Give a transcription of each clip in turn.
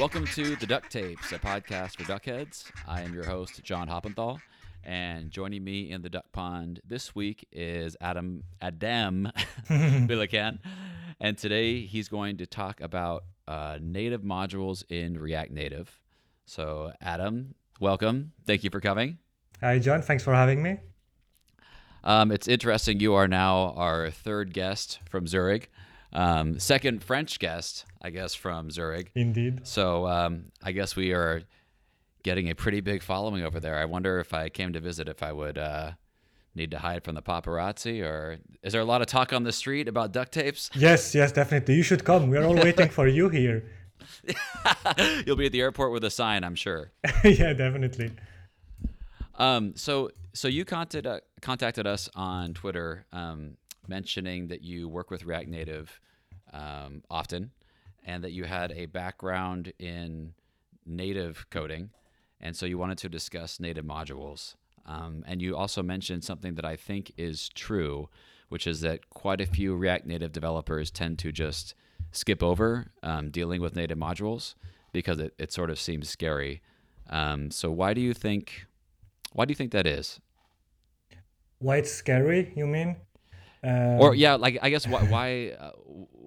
Welcome to the Duck Tapes, a podcast for duckheads. I am your host, John Hoppenthal, and joining me in the duck pond this week is Adam Adam Billiken, and today he's going to talk about uh, native modules in React Native. So, Adam, welcome. Thank you for coming. Hi, John. Thanks for having me. Um, it's interesting. You are now our third guest from Zurich. Um, second French guest, I guess, from Zurich. Indeed. So um, I guess we are getting a pretty big following over there. I wonder if I came to visit, if I would uh, need to hide from the paparazzi, or is there a lot of talk on the street about Duck Tapes? Yes, yes, definitely. You should come. We're all waiting for you here. You'll be at the airport with a sign, I'm sure. yeah, definitely. Um, so so you contacted uh, contacted us on Twitter, um, mentioning that you work with React Native um, often, and that you had a background in native coding, and so you wanted to discuss native modules. Um, and you also mentioned something that I think is true, which is that quite a few React Native developers tend to just skip over um, dealing with native modules because it, it sort of seems scary. Um, so why do you think why do you think that is? Why it's scary? You mean? Um, or yeah, like I guess why? Why?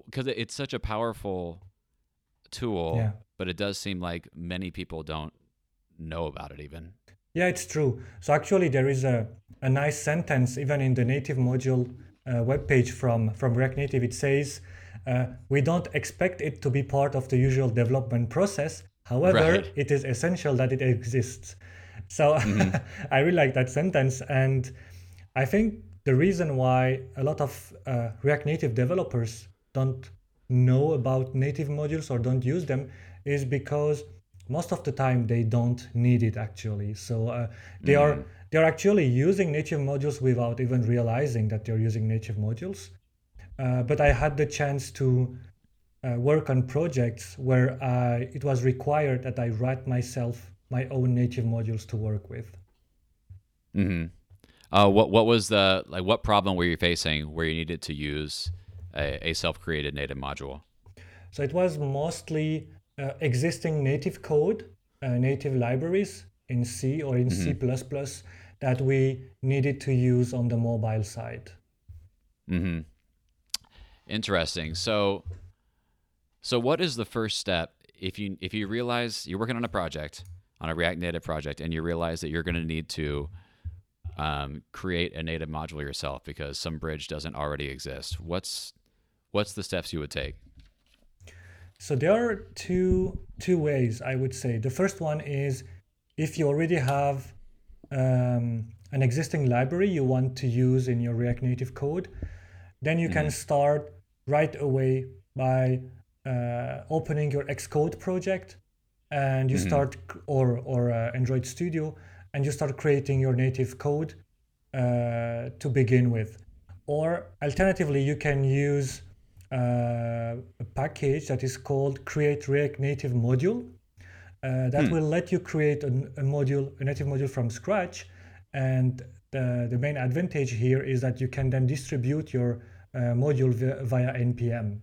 Because uh, it's such a powerful tool, yeah. but it does seem like many people don't know about it even. Yeah, it's true. So actually, there is a, a nice sentence even in the native module uh, webpage from from React Native. It says, uh, "We don't expect it to be part of the usual development process. However, right. it is essential that it exists." So mm-hmm. I really like that sentence. And I think the reason why a lot of uh, React Native developers don't know about native modules or don't use them is because most of the time they don't need it actually. So uh, they mm-hmm. are they're actually using native modules without even realizing that they're using native modules. Uh, but I had the chance to uh, work on projects where I, it was required that I write myself my own native modules to work with. Hmm. Uh, what What was the like? What problem were you facing where you needed to use a, a self-created native module? So it was mostly uh, existing native code, uh, native libraries in C or in mm-hmm. C++ that we needed to use on the mobile side. Hmm. Interesting. So, so what is the first step if you if you realize you're working on a project on a React Native project and you realize that you're going to need to um, create a native module yourself because some bridge doesn't already exist, what's what's the steps you would take? So there are two two ways I would say. The first one is if you already have um, an existing library you want to use in your React Native code, then you mm-hmm. can start right away by uh, opening your Xcode project and you mm-hmm. start or or uh, Android Studio and you start creating your native code uh, to begin with. Or alternatively, you can use uh, a package that is called Create React Native Module. Uh, that hmm. will let you create a, a, module, a native module from scratch. And the, the main advantage here is that you can then distribute your uh, module via, via NPM.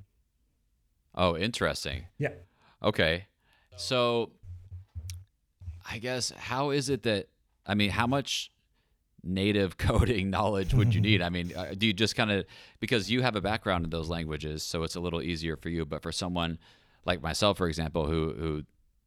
Oh, interesting. Yeah. Okay. So I guess how is it that I mean, how much native coding knowledge would you need? I mean, uh, do you just kind of because you have a background in those languages, so it's a little easier for you. But for someone like myself, for example, who who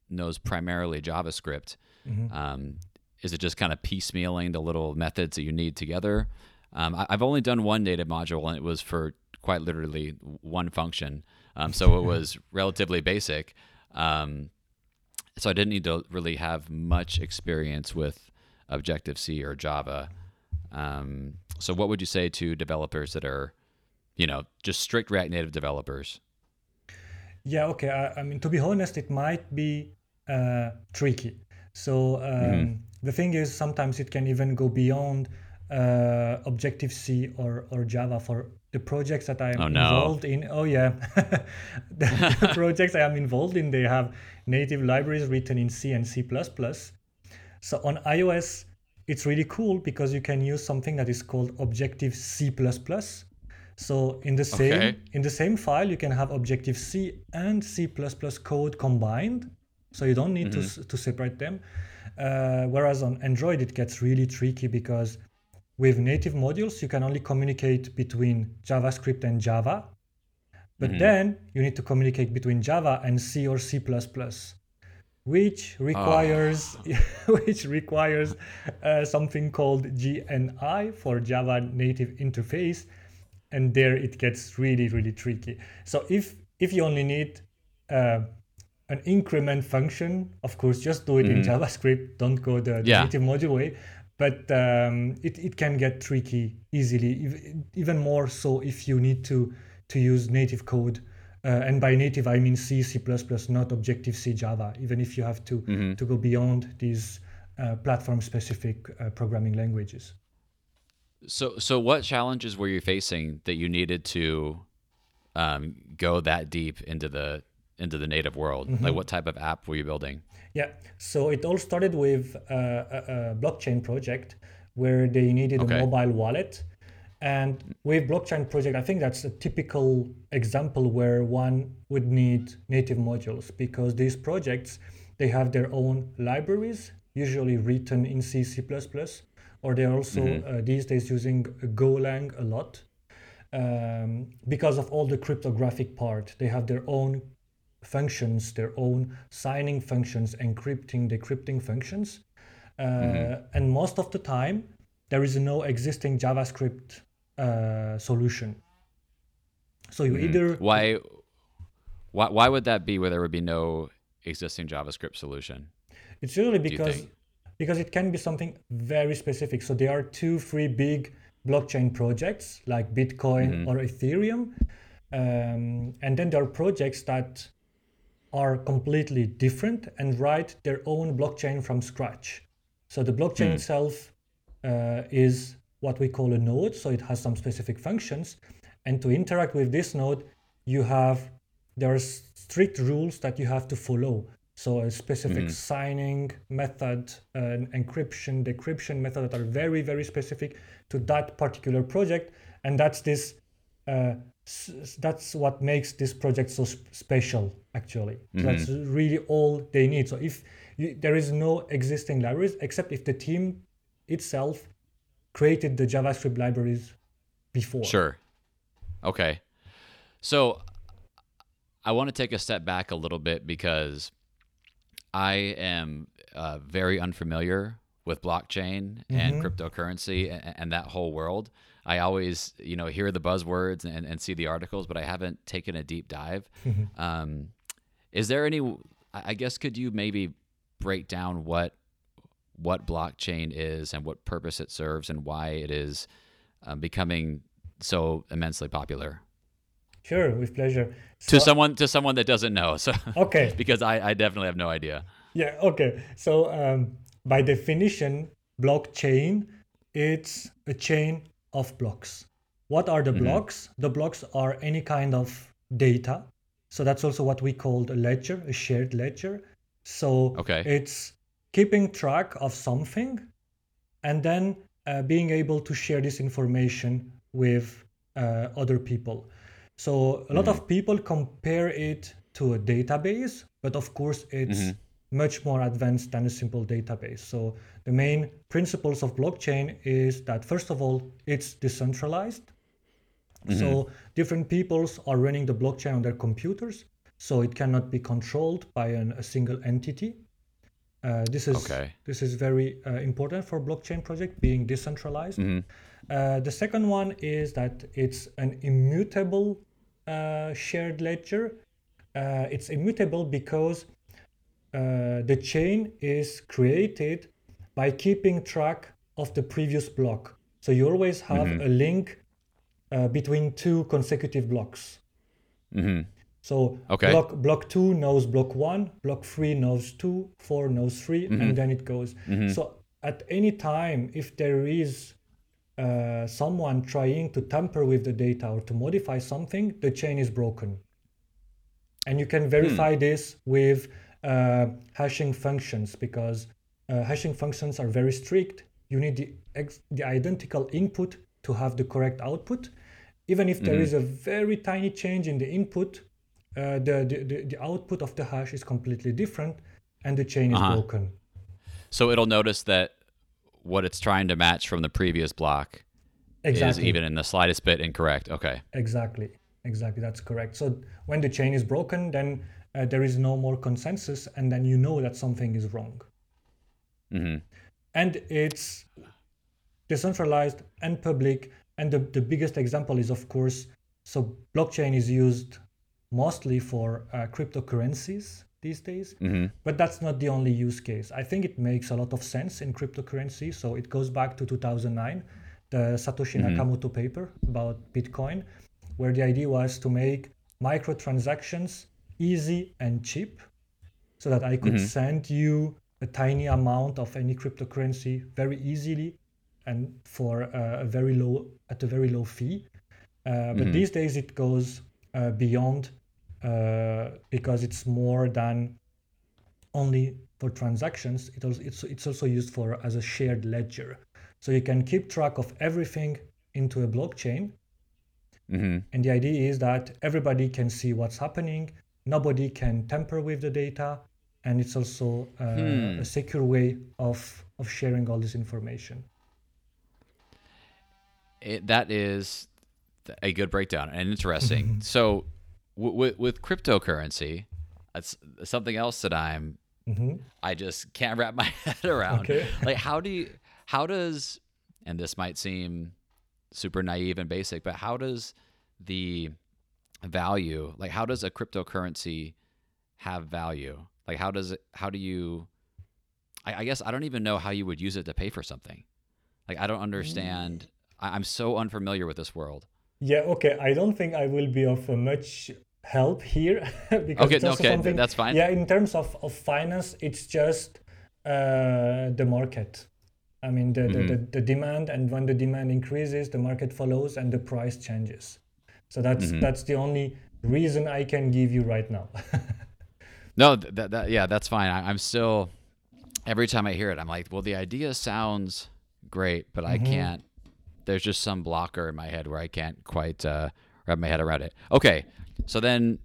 knows primarily JavaScript, mm-hmm. um, is it just kind of piecemealing the little methods that you need together? Um, I, have only done one native module, and it was for quite literally one function, um, so it was relatively basic. Um, so I didn't need to really have much experience with Objective C or Java. Um, so what would you say to developers that are, you know, just strict React Native developers? Yeah, okay. I, I mean, to be honest, it might be uh, tricky. So um, mm-hmm. the thing is, sometimes it can even go beyond uh, Objective C or, or Java for the projects that I am oh, no. involved in. Oh yeah, the projects I am involved in, they have native libraries written in C and C++. So on iOS, it's really cool because you can use something that is called Objective C++. So in the same okay. in the same file, you can have Objective C and C++ code combined, so you don't need to, s- to separate them. Uh, whereas on Android, it gets really tricky because with native modules, you can only communicate between JavaScript and Java. But then you need to communicate between Java and C or C++, which requires which requires uh, something called JNI for Java Native Interface, and there it gets really really tricky. So if if you only need uh, an increment function, of course, just do it in JavaScript. Don't go the, the Yeah. native module way. But um, it, it can get tricky easily, even more so if you need to to use native code. Uh, and by native, I mean C, C++, not Objective C, Java. Even if you have to to go beyond these uh, platform-specific uh, programming languages. So, so what challenges were you facing that you needed to um, go that deep into the into the native world? Mm-hmm. Like, what type of app were you building? Yeah, so it all started with uh, a, a blockchain project where they needed Okay. a mobile wallet. And with blockchain project, I think that's a typical example where one would need native modules because these projects, they have their own libraries, usually written in C, C++, or they're also uh, these days using Golang a lot. Um, because of all the cryptographic part, they have their own functions, their own signing functions, encrypting, decrypting functions. Uh, And most of the time, there is no existing JavaScript uh, solution. So you either Why, why, why would that be? Where there would be no existing JavaScript solution? It's usually because because it can be something very specific. So there are two, three big blockchain projects like Bitcoin or Ethereum, um, and then there are projects that are completely different and write their own blockchain from scratch. So the blockchain itself uh, Uh, is what we call a node, so it has some specific functions, and to interact with this node, you have there are strict rules that you have to follow. So a specific mm-hmm. signing method, an encryption, decryption method that are very very specific to that particular project, and that's this. Uh, that's what makes this project so sp- special actually. So mm-hmm. that's really all they need. So if you, there is no existing libraries except if the team itself created the javascript libraries before Sure. Okay. So I want to take a step back a little bit because I am uh, very unfamiliar with blockchain and cryptocurrency and, and that whole world. I always, you know, hear the buzzwords and, and see the articles, but I haven't taken a deep dive. Um, is there any? I guess could you maybe break down what what blockchain is and what purpose it serves and why it is um, becoming so immensely popular sure with pleasure to someone to someone that doesn't know. So okay because I, I definitely have no idea. Yeah, okay. So um, by definition, blockchain it's a chain of blocks. What are the blocks? The blocks are any kind of data. So that's also what we call a ledger, a shared ledger. So Okay. it's keeping track of something and then uh, being able to share this information with uh, other people. So a lot of people compare it to a database, but of course it's much more advanced than a simple database. So the main principles of blockchain is that first of all, it's decentralized. So different peoples are running the blockchain on their computers, so it cannot be controlled by an, a single entity. Uh, this is Okay. this is very uh, important for blockchain project being decentralized. Uh, the second one is that it's an immutable uh, shared ledger. Uh, it's immutable because uh, the chain is created by keeping track of the previous block. So you always have a link uh, between two consecutive blocks. hmm So Okay. block block two knows block one, block three knows two, four knows 3 and then it goes. So at any time, if there is uh, someone trying to tamper with the data or to modify something, the chain is broken. And you can verify this with uh, hashing functions because uh, hashing functions are very strict. You need the, ex- the identical input to have the correct output. Even if there is a very tiny change in the input, uh, the, the, the, output of the hash is completely different and the chain is Uh-huh. broken. So it'll notice that what it's trying to match from the previous block is even in the slightest bit incorrect. Okay. Exactly. Exactly. That's correct. So when the chain is broken, then uh, there is no more consensus, and then you know that something is wrong. hmm And it's decentralized and public. And the, the biggest example is, of course, so blockchain is used mostly for uh, cryptocurrencies these days. hmm But that's not the only use case. I think it makes a lot of sense in cryptocurrency. So it goes back to 2009, the Satoshi Mhm. Nakamoto paper about Bitcoin, where the idea was to make microtransactions easy and cheap so that I could Mhm. send you a tiny amount of any cryptocurrency very easily and for uh, a very low at a very low fee. Uh, but Mhm. these days it goes uh, beyond uh, because it's more than only for transactions. It also, it's, it's also used for as a shared ledger. So you can keep track of everything into a blockchain. hmm And the idea is that everybody can see what's happening. Nobody can tamper with the data. And it's also uh, Hmm. a secure way of, of sharing all this information. It, that is a good breakdown and interesting. so, w- with with cryptocurrency, that's something else that I'm hmm I just can't wrap my head around. Okay. like how do you how does and this might seem super naive and basic, but how does the value like how does a cryptocurrency have value? Like how does it how do you I, I guess I don't even know how you would use it to pay for something. Like I don't understand I, I'm so unfamiliar with this world. Yeah, okay. I don't think I will be of uh, much help here because Okay, it's okay, something. that's fine. Yeah, in terms of, of finance, it's just uh, the market. I mean, the, Mm-hmm. the, the, the demand, and when the demand increases, the market follows and the price changes. So that's Mm-hmm. that's the only reason I can give you right now. No, that, that yeah, that's fine. I, I'm still every time I hear it, I'm like, well, the idea sounds great, but I can't. There's just some blocker in my head where I can't quite uh, wrap my head around it. Okay, so then,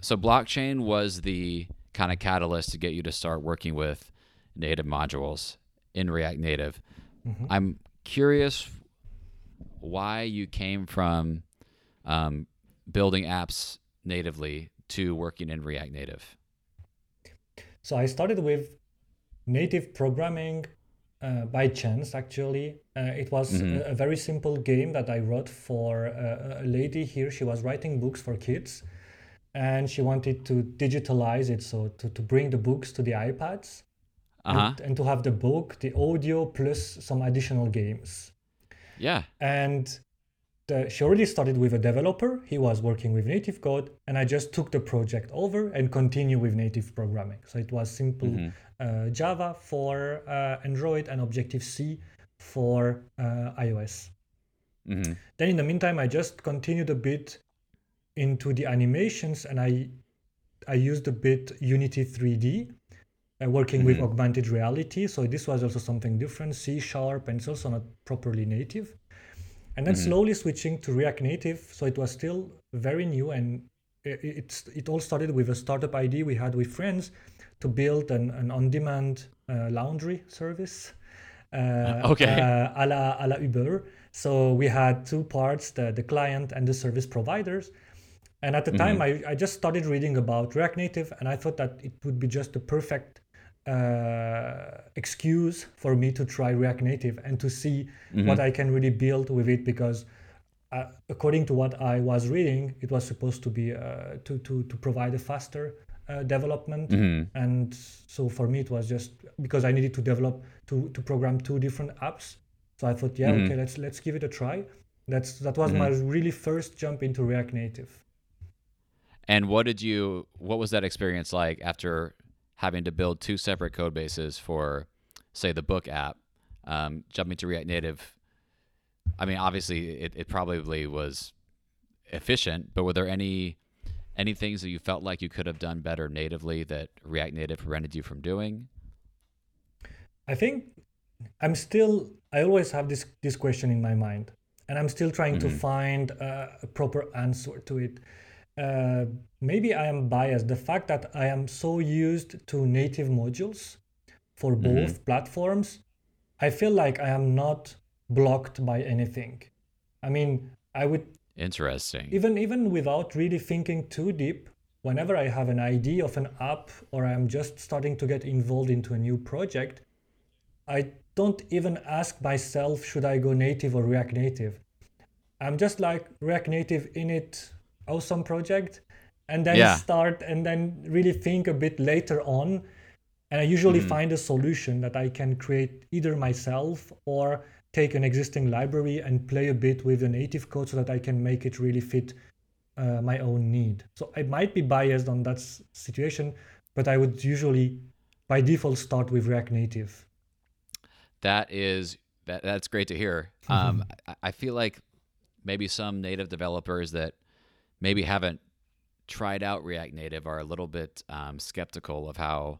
so blockchain was the kind of catalyst to get you to start working with native modules in React Native. I'm curious why you came from um, building apps natively to working in React Native. So I started with native programming uh, by chance, actually. Uh, it was a, a very simple game that I wrote for a, a lady here. She was writing books for kids and she wanted to digitalize it, so to, to bring the books to the iPads Uh huh. and, and to have the book, the audio, plus some additional games. Yeah. And the, she already started with a developer. He was working with native code, and I just took the project over and continue with native programming. So it was simple uh, Java for uh, Android and Objective C for uh, iOS. hmm Then in the meantime, I just continued a bit into the animations, and I I used a bit Unity 3D, uh, working with augmented reality. So this was also something different, C sharp, and it's also not properly native. And then slowly switching to React Native. So it was still very new, and it, it's it all started with a startup idea we had with friends to build an, an on-demand uh, laundry service. Uh, Okay. Uh, a la, a la Uber. So we had two parts, the, the client and the service providers. And at the time, I, I just started reading about React Native, and I thought that it would be just the perfect uh, excuse for me to try React Native and to see what I can really build with it. Because uh, according to what I was reading, it was supposed to be uh, to, to to provide a faster uh, development. And so for me, it was just because I needed to develop to to program two different apps. So I thought, yeah, okay, let's let's give it a try. That's that was my really first jump into React Native. And what did you? What was that experience like after having to build two separate code bases for, say, the book app, um, jumping to React Native? I mean, obviously, it, it probably was efficient, but were there any any things that you felt like you could have done better natively that React Native prevented you from doing? I think I'm still I always have this this question in my mind and I'm still trying to find a proper answer to it. uh, maybe I am biased. The fact that I am so used to native modules for both Mhm. platforms, I feel like I am not blocked by anything. I mean, I would Interesting. even even without really thinking too deep whenever i have an idea of an app or i'm just starting to get involved into a new project i don't even ask myself should i go native or react native i'm just like react native in it awesome project and then Yeah. start and then really think a bit later on and i usually Mhm. find a solution that i can create either myself or take an existing library and play a bit with the native code so that i can make it really fit uh, my own need so i might be biased on that situation but i would usually by default start with react native That is that that's great to hear. Um, I, I feel like maybe some native developers that maybe haven't tried out React Native are a little bit um, skeptical of how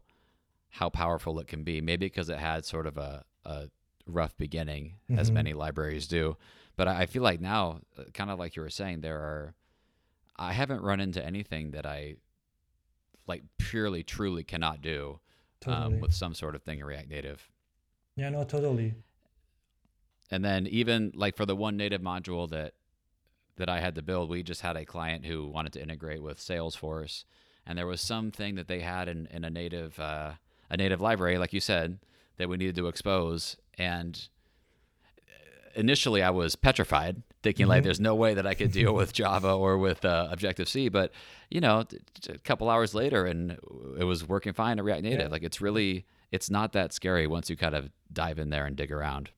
how powerful it can be. Maybe because it had sort of a, a rough beginning, as Mhm. many libraries do. But I I feel like now, uh, kind of like you were saying, there are. I haven't run into anything that I like purely truly cannot do totally um, with some sort of thing in React Native. yeah no totally and then even like for the one native module that that I had to build, we just had a client who wanted to integrate with Salesforce, and there was something that they had in, in a native uh, a native library, like you said, that we needed to expose. And initially, I was petrified, thinking like, Mhm. "There's no way that I could deal with Java or with uh, Objective C." But you know, t- t- a couple hours later, and it was working fine in React Native. Yeah. Like it's really it's not that scary once you kind of dive in there and dig around.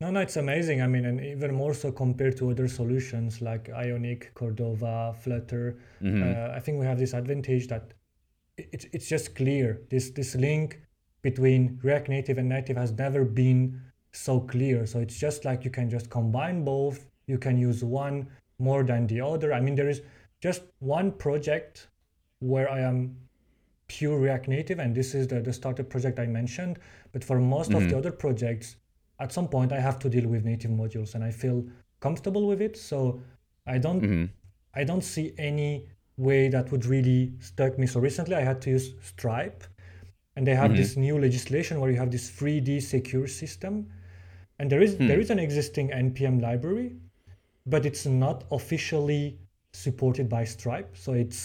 No, no, it's amazing. I mean, and even more so compared to other solutions like Ionic, Cordova, Flutter. Mhm. Uh, I think we have this advantage that it- it's it's just clear. This this link between React Native and Native has never been so clear. So it's just like you can just combine both. You can use one more than the other. I mean, there is just one project where I am pure React Native, and this is the, the startup project I mentioned. But for most of Mhm. the other projects, at some point I have to deal with native modules, and I feel comfortable with it. So I don't hmm I don't see any way that would really stuck me. So recently I had to use Stripe, and they have Mhm. this new legislation where you have this 3D secure system, and there is Hmm. there is an existing npm library, but it's not officially supported by Stripe. So it's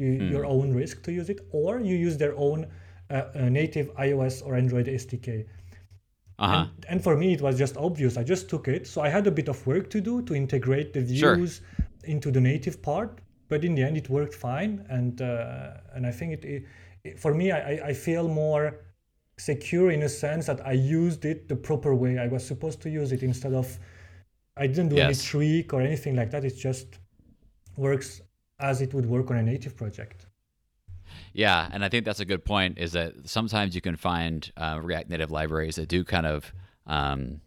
you, Hmm. your own risk to use it, or you use their own uh, uh, native iOS or Android SDK. Uh huh. And, and for me, it was just obvious. I just took it. So I had a bit of work to do to integrate the Sure. views into the native part, but in the end, it worked fine. And uh, and I think it, it- for me, I, I- feel more secure in a sense that I used it the proper way I was supposed to use it instead of I didn't do any Yes. trick or anything like that. It just works as it would work on a native project. Yeah, and I think that's a good point. Is that sometimes you can find uh, React Native libraries that do kind of um,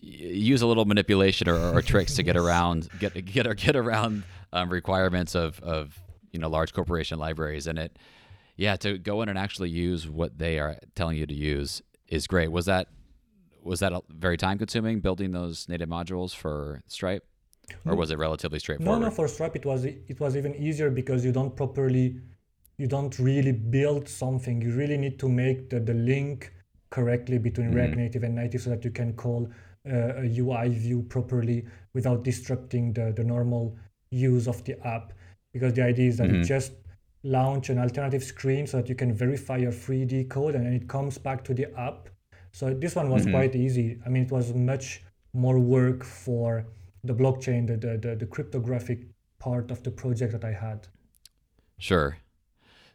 use a little manipulation or, or tricks to get around get get or get around um, requirements of of you know large corporation libraries, and it yeah to go in and actually use what they are telling you to use is great. Was that was that a- very time consuming building those native modules for Stripe, or was it relatively straightforward? no, no, for Stripe it was it was even easier because you don't properly, you don't really build something. You really need to make the, the link correctly between React Native and Native so that you can call uh, a UI view properly without disrupting the, the normal use of the app. Because the idea is that you just launch an alternative screen so that you can verify your 3D code and then it comes back to the app. So this one was quite easy. I mean, it was much more work for the blockchain, the, the, the, the cryptographic part of the project that I had. Sure.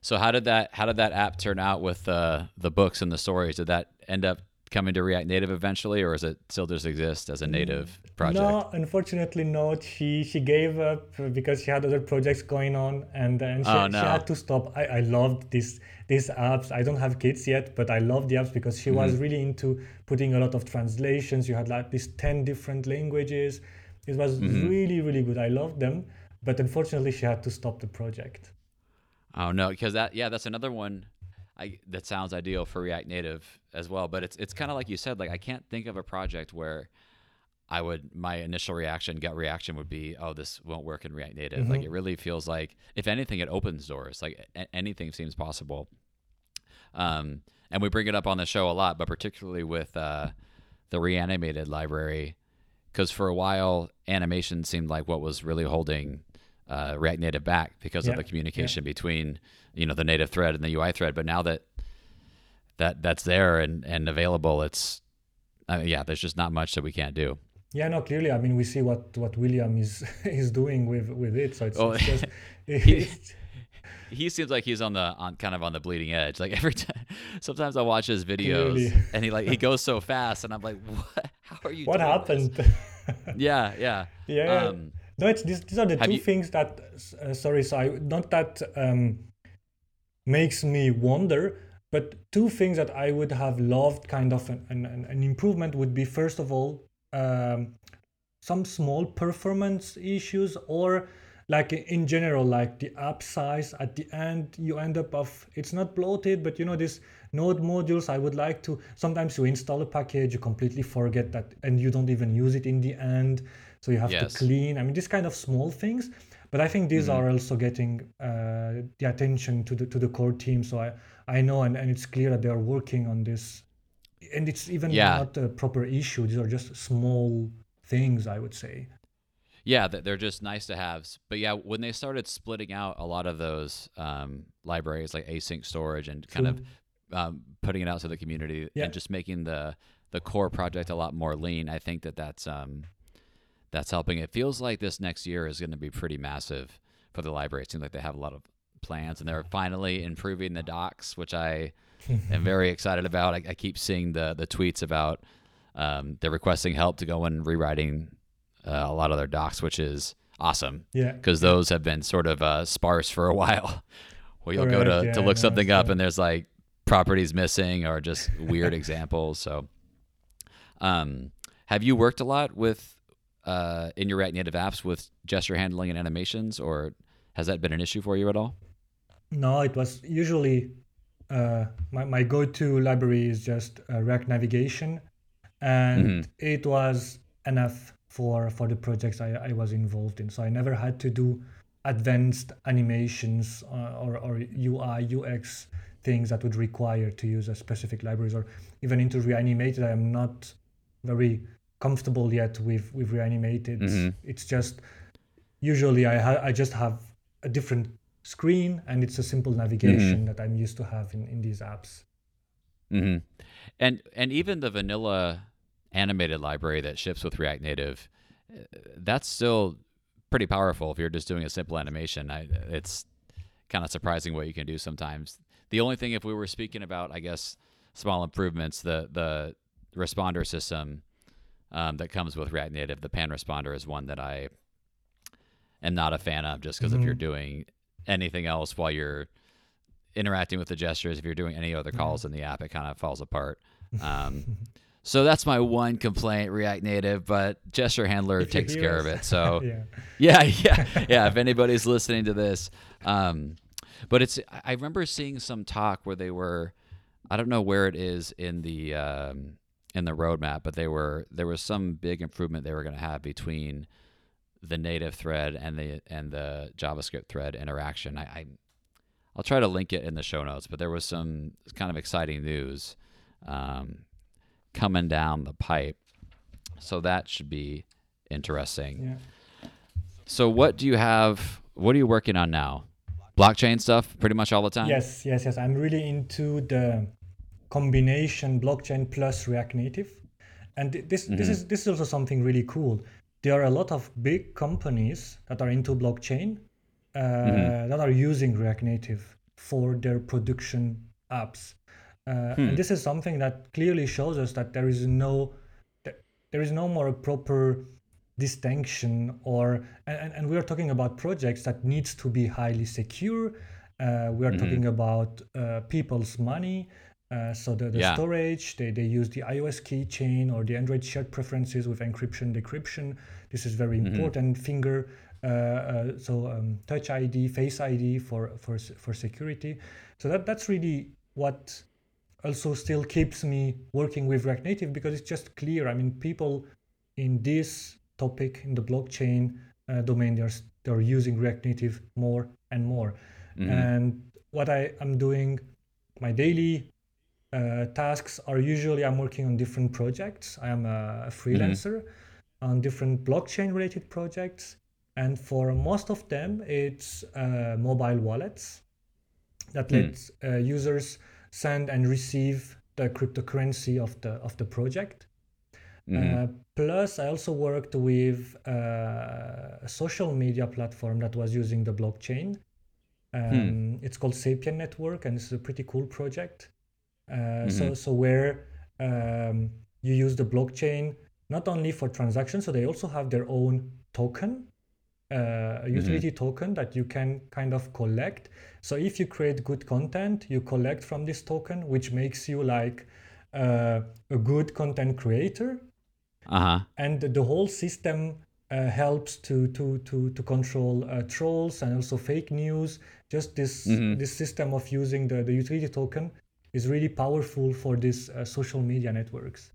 So how did that how did that app turn out with uh, the books and the stories? Did that end up coming to React Native eventually, or is it still just exist as a native project? No, unfortunately not. She she gave up because she had other projects going on, and and she, Oh, she had to stop. I, I loved this these apps. I don't have kids yet, but I love the apps because she was Mm-hmm. really into putting a lot of translations. You had like these ten different languages. It was Mm-hmm. really really good. I loved them, but unfortunately she had to stop the project. Oh no, because that yeah, that's another one. I that sounds ideal for React Native as well, but it's it's kind of like you said. Like I can't think of a project where I would my initial reaction, gut reaction would be, oh, this won't work in React Native. Mm-hmm. Like it really feels like, if anything, it opens doors. Like a- anything seems possible. Um, and we bring it up on the show a lot, but particularly with uh, the reanimated library, because for a while animation seemed like what was really holding uh, React Native back because yeah. of the communication yeah. between you know the native thread and the UI thread. But now that that that's there and and available, it's uh, yeah, there's just not much that we can't do. Yeah, no, clearly. I mean, we see what what William is is doing with with it. So it's, oh, it's just, it's, he seems like he's on the on kind of on the bleeding edge. Like every time, sometimes I watch his videos clearly. and he like he goes so fast, and I'm like, what? How are you? What happened? yeah, yeah, yeah. Um, no, it's these, these are the two you, things that. Uh, sorry, so I not that um, makes me wonder, but two things that I would have loved, kind of an, an, an improvement, would be first of all um, some small performance issues or like in general like the app size at the end you end up of it's not bloated but you know this node modules i would like to sometimes you install a package you completely forget that and you don't even use it in the end so you have yes. to clean i mean these kind of small things but i think these mm-hmm. are also getting uh, the attention to the to the core team so i i know and, and it's clear that they are working on this and it's even yeah. not a proper issue these are just small things i would say yeah, they're just nice to have. But yeah, when they started splitting out a lot of those um, libraries like async storage and kind of um, putting it out to the community yeah. and just making the the core project a lot more lean, I think that that's um, that's helping. It feels like this next year is going to be pretty massive for the library. It seems like they have a lot of plans, and they're finally improving the docs, which I am very excited about. I, I, keep seeing the the tweets about um, they're requesting help to go and rewriting uh, a lot of their docs, which is awesome. Yeah. Because those have been sort of uh, sparse for a while. Where you'll Correct, go to, yeah, to look no, something up and there's like properties missing or just weird examples. So, um, have you worked a lot with uh, in your React Native apps with gesture handling and animations, or has that been an issue for you at all? No, it was usually uh, my, my go-to library is just uh, React Navigation, and mm-hmm. it was enough for for the projects I, I was involved in. So I never had to do advanced animations uh, or, or UI UX things that would require to use a specific libraries or even into reanimated. I am not very comfortable yet with with reanimated. Mm-hmm. It's just usually I ha- I just have a different screen and it's a simple navigation mm-hmm. that I'm used to have in, in these apps. Mm-hmm. And and even the vanilla animated library that ships with React Native, uh, that's still pretty powerful if you're just doing a simple animation. I, it's kind of surprising what you can do sometimes. The only thing, if we were speaking about, I guess, small improvements, the the responder system um, that comes with React Native, the pan responder is one that I am not a fan of, just because mm-hmm. if you're mm-hmm. doing anything else while you're interacting with the gestures, if you're doing any other calls mm-hmm. in the app, it kind of falls apart. Um, So that's my one complaint, React Native, but gesture handler takes care of it. So yeah. yeah, yeah, yeah. If anybody's listening to this, um, but it's I remember seeing some talk where they were, I don't know where it is in the um, in the roadmap, but they were there was some big improvement they were going to have between the native thread and the and the JavaScript thread interaction. I, I I'll try to link it in the show notes, but there was some kind of exciting news. Um, coming down the pipe. So that should be interesting. Yeah. So what do you have? What are you working on now? Blockchain stuff, pretty much all the time. Yes, yes, yes. I'm really into the combination blockchain plus React Native, and this mm-hmm. this is this is also something really cool. There are a lot of big companies that are into blockchain uh, mm-hmm. that are using React Native for their production apps. Uh, hmm. And this is something that clearly shows us that there is no there is no more proper distinction or and, and we are talking about projects that needs to be highly secure uh, we are mm-hmm. talking about uh, people's money uh, so the, the yeah. storage they, they use the ios keychain or the android shared preferences with encryption decryption this is very mm-hmm. important finger uh, uh, so um, touch id face id for for for security so that that's really what also still keeps me working with React Native because it's just clear. I mean, people in this topic in the blockchain uh, domain, they're they're using React Native more and more. Mm-hmm. And what I am doing, my daily uh, tasks are usually I'm working on different projects. I am a freelancer mm-hmm. on different blockchain related projects. And for most of them, it's uh, mobile wallets that mm. lets uh, users send and receive the cryptocurrency of the of the project. Mm-hmm. Uh, plus, I also worked with uh, a social media platform that was using the blockchain. Hmm. Um, hmm. It's called Sapien Network, and it's a pretty cool project. Uh, mm-hmm. So, so where um, you use the blockchain not only for transactions, so they also have their own token, uh, a mm-hmm. utility mm-hmm. token that you can kind of collect. So if you create good content, you collect from this token, which makes you like uh, a good content creator. Uh-huh. And the whole system uh, helps to to to to control uh, trolls and also fake news. Just this mm-hmm. this system of using the, the utility token is really powerful for these uh, social media networks.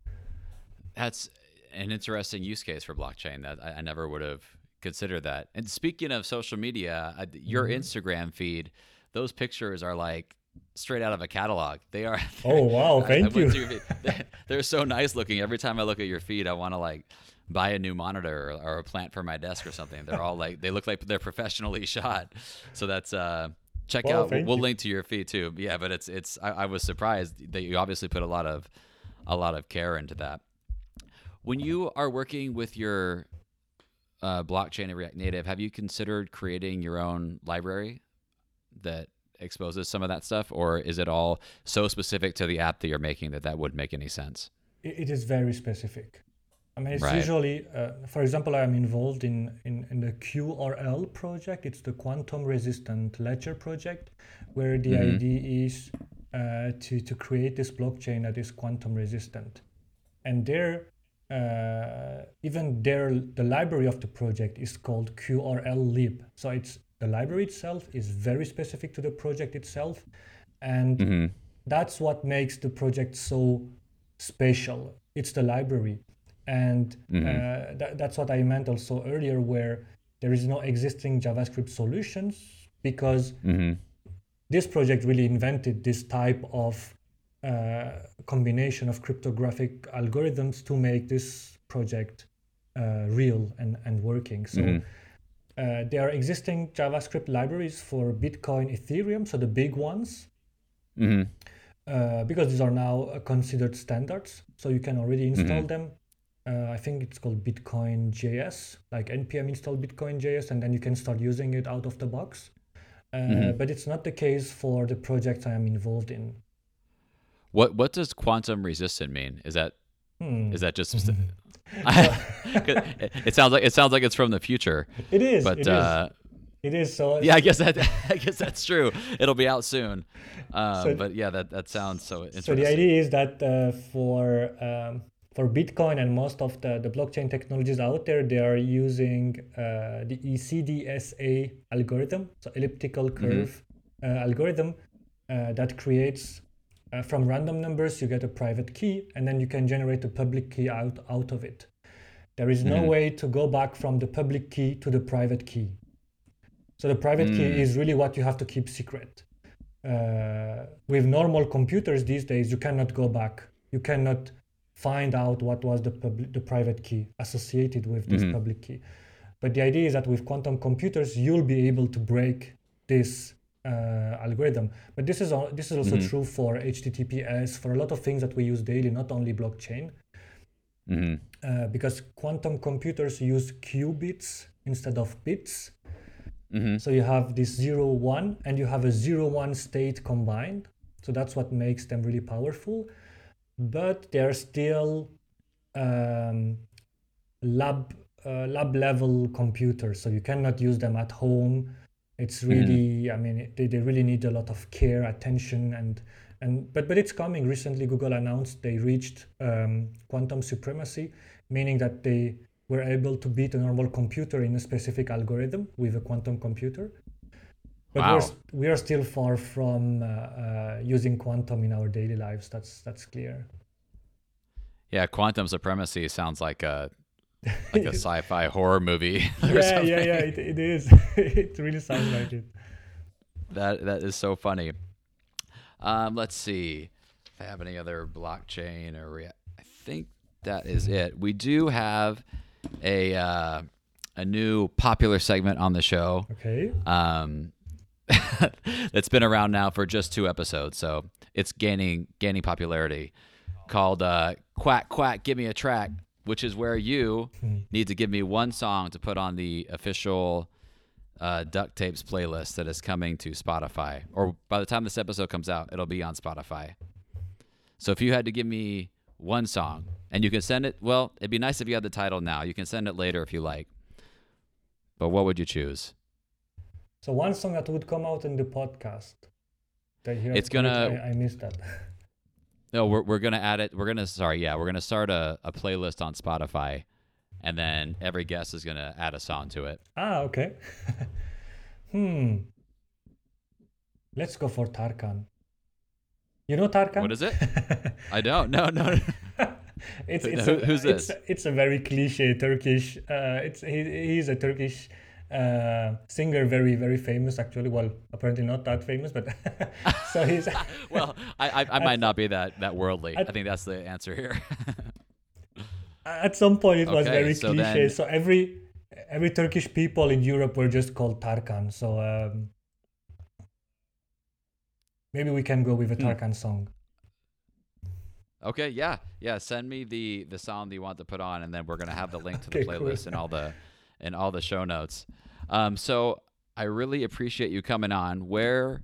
That's an interesting use case for blockchain that I, I never would have considered that. And speaking of social media, uh, your mm-hmm. Instagram feed, those pictures are like straight out of a catalog. They are. Oh wow! Thank I, I you. they're so nice looking. Every time I look at your feed, I want to like buy a new monitor or, or, a plant for my desk or something. They're all like they look like they're professionally shot. So that's uh check well, out. We'll, link to your feed too. Yeah, but it's it's. I, I, was surprised that you obviously put a lot of a lot of care into that. When you are working with your uh, blockchain and React Native, have you considered creating your own library that exposes some of that stuff, or is it all so specific to the app that you're making that that wouldn't make any sense? It is very specific. I mean, it's right. usually, uh, for example, I'm involved in, in, in the QRL project. It's the quantum resistant ledger project, where the mm-hmm. idea is uh, to, to create this blockchain that is quantum resistant. And there, uh, even there, the library of the project is called QRL lib. So it's the library itself is very specific to the project itself. And mm-hmm. that's what makes the project so special. It's the library and mm-hmm. uh, th- that's what I meant also earlier, where there is no existing JavaScript solutions because mm-hmm. this project really invented this type of uh, combination of cryptographic algorithms to make this project uh, real and, and working. So mm-hmm. Uh, there are existing JavaScript libraries for Bitcoin, Ethereum, so the big ones. Mm-hmm. Uh, because these are now considered standards, so you can already install mm-hmm. them uh, I think it's called Bitcoin JS, like npm install Bitcoin JS, and then you can start using it out of the box. Uh, mm-hmm. But it's not the case for the project I am involved in. What What does quantum resistant mean? Is that hmm. is that just? it sounds like it sounds like it's from the future. It is. But it uh, is. It is so. Yeah, I guess that I guess that's true. It'll be out soon. Um, so, but yeah, that that sounds so interesting. So the idea is that uh, for um, for Bitcoin and most of the, the blockchain technologies out there, they are using uh, the ECDSA algorithm, so elliptical mm-hmm. curve mm-hmm. uh, algorithm uh, that creates uh, from random numbers, you get a private key, and then you can generate a public key out, out of it. There is no mm-hmm. way to go back from the public key to the private key. So the private mm. key is really what you have to keep secret. Uh, with normal computers these days, you cannot go back. You cannot find out what was the public, the private key associated with this mm-hmm. public key. But the idea is that with quantum computers, you'll be able to break this uh, algorithm. But this is all, this is also mm-hmm. true for HTTPS for a lot of things that we use daily, not only blockchain. Mm-hmm. Uh, because quantum computers use qubits instead of bits. Mm-hmm. So you have this zero one and you have a zero one state combined. So that's what makes them really powerful but they're still um, lab uh, lab level computers, so you cannot use them at home. It's mm-hmm. really, mm-hmm. I mean, they, they really need a lot of care, attention, and and but but it's coming. Recently, Google announced they reached um, quantum supremacy, meaning that they were able to beat a normal computer in a specific algorithm with a quantum computer. But wow. we're, we are still far from uh, uh, using quantum in our daily lives. That's that's clear. Yeah, quantum supremacy sounds like a like a sci-fi horror movie. or yeah, something. yeah, yeah. It, it is. it really sounds like it. That that is so funny. Um, let's see if I have any other blockchain or rea- I think that is it. We do have a uh, a new popular segment on the show. Okay. Um, that's been around now for just two episodes, so it's gaining gaining popularity. Called uh, "Quack Quack, Give Me a Track," which is where you need to give me one song to put on the official uh, Duck Tapes playlist that is coming to Spotify. Or by the time this episode comes out, it'll be on Spotify. So if you had to give me one song, and you can send it, well, it'd be nice if you had the title now. You can send it later if you like. But what would you choose? So one song that would come out in the podcast. That you It's gonna- I, I missed that. No, we're, we're gonna add it. We're gonna sorry, yeah, we're gonna start a, a playlist on Spotify, and then every guest is gonna add a song to it. ah, okay. hmm. Let's go for Tarkan. You know Tarkan? What is it? I don't. No, no. it's it's who- a, who's it's, it's a very cliche Turkish. Uh, it's he, he's a Turkish uh, singer, very very famous actually. Well, apparently not that famous, but so he's well, I, I, I might not be that that worldly. I think that's the answer here. at some point it was Okay, very so cliche. then- So every every Turkish people in Europe were just called Tarkan. So um, maybe we can go with a Hmm. Tarkan song. okay, yeah, yeah. Send me the the song that you want to put on, and then we're gonna have the link to the Okay, cool. playlist and all the and all the show notes. Um, so I really appreciate you coming on. Where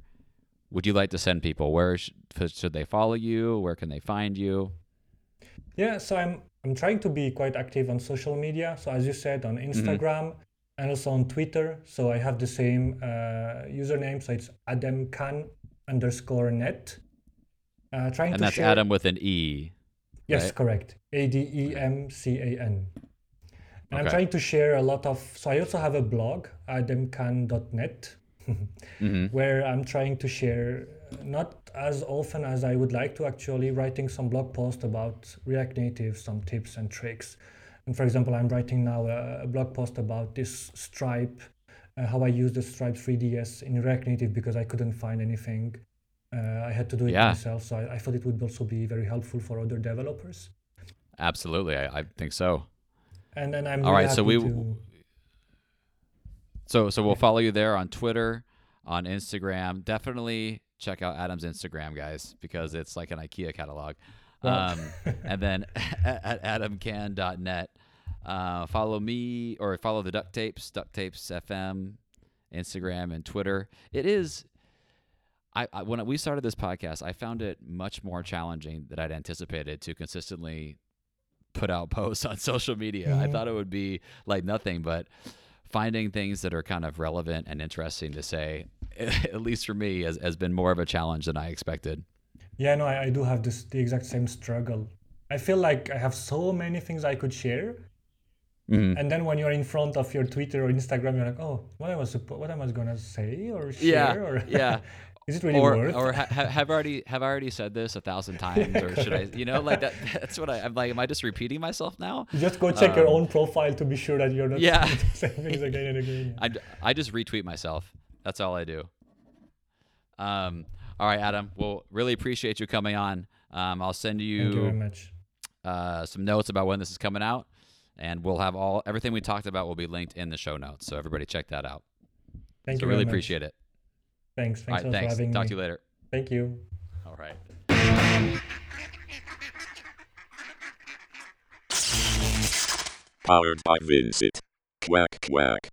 would you like to send people? Where sh- should they follow you? Where can they find you? Yeah, so I'm I'm trying to be quite active on social media. So as you said, on Mm-hmm. Instagram and also on Twitter. So I have the same uh, username. So it's Adem Can underscore net. Uh, trying And to that's share. Adam with an E. Yes, right? correct. A D E M C A N. And I'm trying to share a lot of. So I also have a blog, ademcan.net, hmm where I'm trying to share not as often as I would like to actually writing some blog post about React Native, some tips and tricks. And for example, I'm writing now a, a blog post about this Stripe, uh, how I use the Stripe 3DS in React Native because I couldn't find anything. Uh, I had to do it Yeah. myself, so I, I thought it would also be very helpful for other developers. Absolutely, I, I think so. And then I'm All really so we- to- So so we'll follow you there on Twitter, on Instagram. Definitely check out Adem's Instagram, guys, because it's like an IKEA catalog. Um, and then at ademcan.net, uh, follow me or follow the Duck Tapes, Duck Tapes FM, Instagram and Twitter. It is. I, I when we started this podcast, I found it much more challenging than I'd anticipated to consistently put out posts on social media. I Mhm. thought it would be like nothing, but finding things that are kind of relevant and interesting to say, at least for me, has, has been more of a challenge than I expected. Yeah, no, I, I do have this the exact same struggle. I feel like I have so many things I could share, Mhm. and then when you're in front of your Twitter or Instagram, you're like, oh, what am I was what am I gonna say or share? Yeah, or yeah. is it really or worth? or ha- ha- have already have I already said this a thousand times, or should I? You know, like that. That's what I, I'm like. Am I just repeating myself now? you just go check your um, own profile to be sure that you're not Yeah. saying things again and again. I, I just retweet myself. That's all I do. Um. All right, Adem. Well, really appreciate you coming on. Um, I'll send Thank you very much. uh, some notes about when this is coming out, and we'll have all everything we talked about will be linked in the show notes. So everybody check that out. Thank so you. really appreciate it. Thanks. Thanks right, also thanks. for having Talk me. Talk to you later. Thank you. All right. Powered by Vincent. Quack quack.